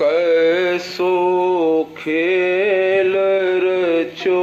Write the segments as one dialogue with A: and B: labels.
A: कैसो खेल रचो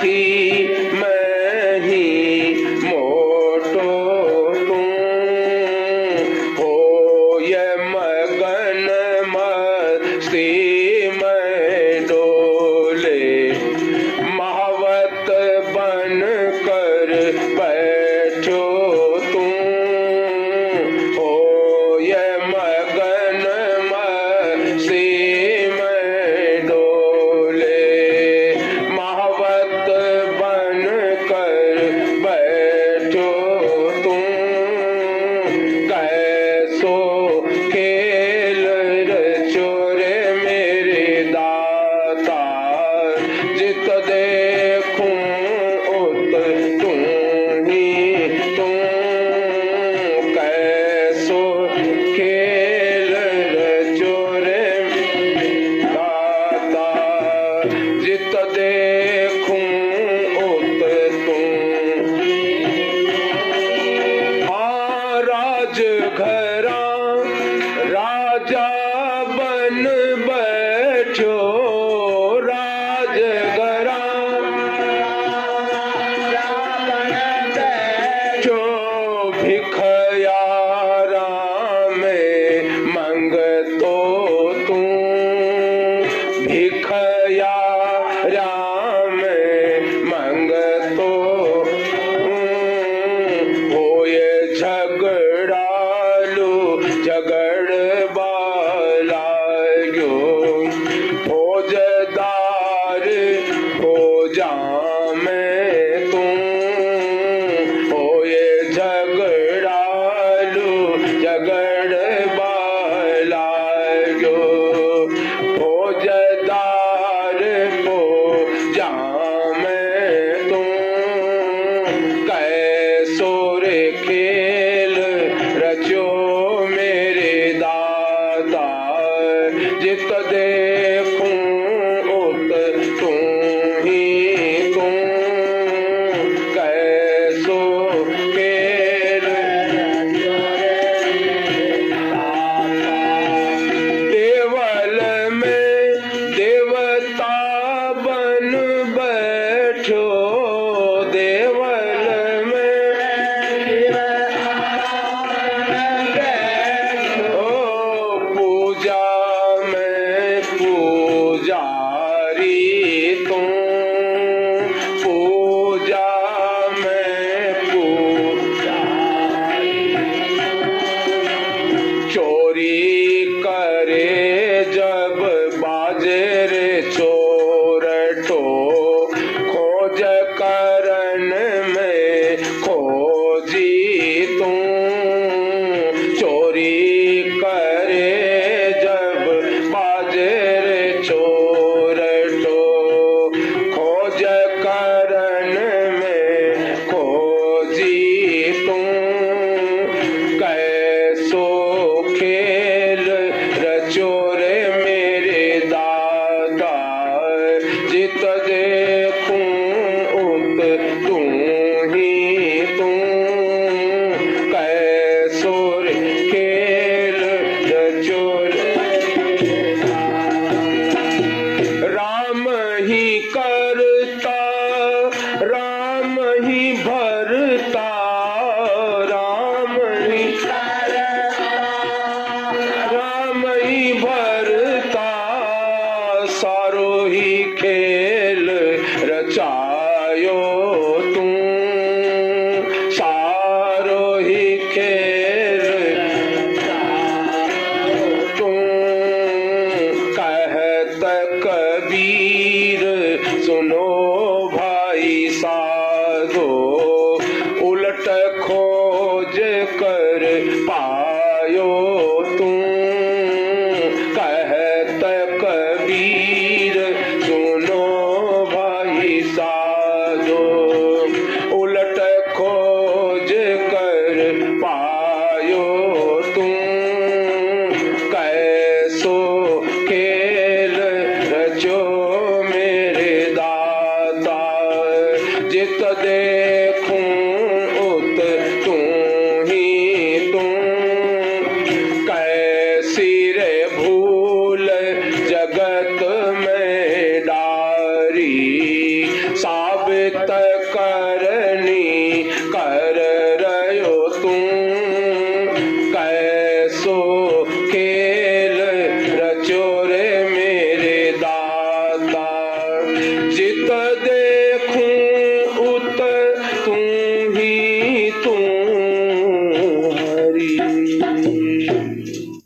A: keep dito de यो Cristo.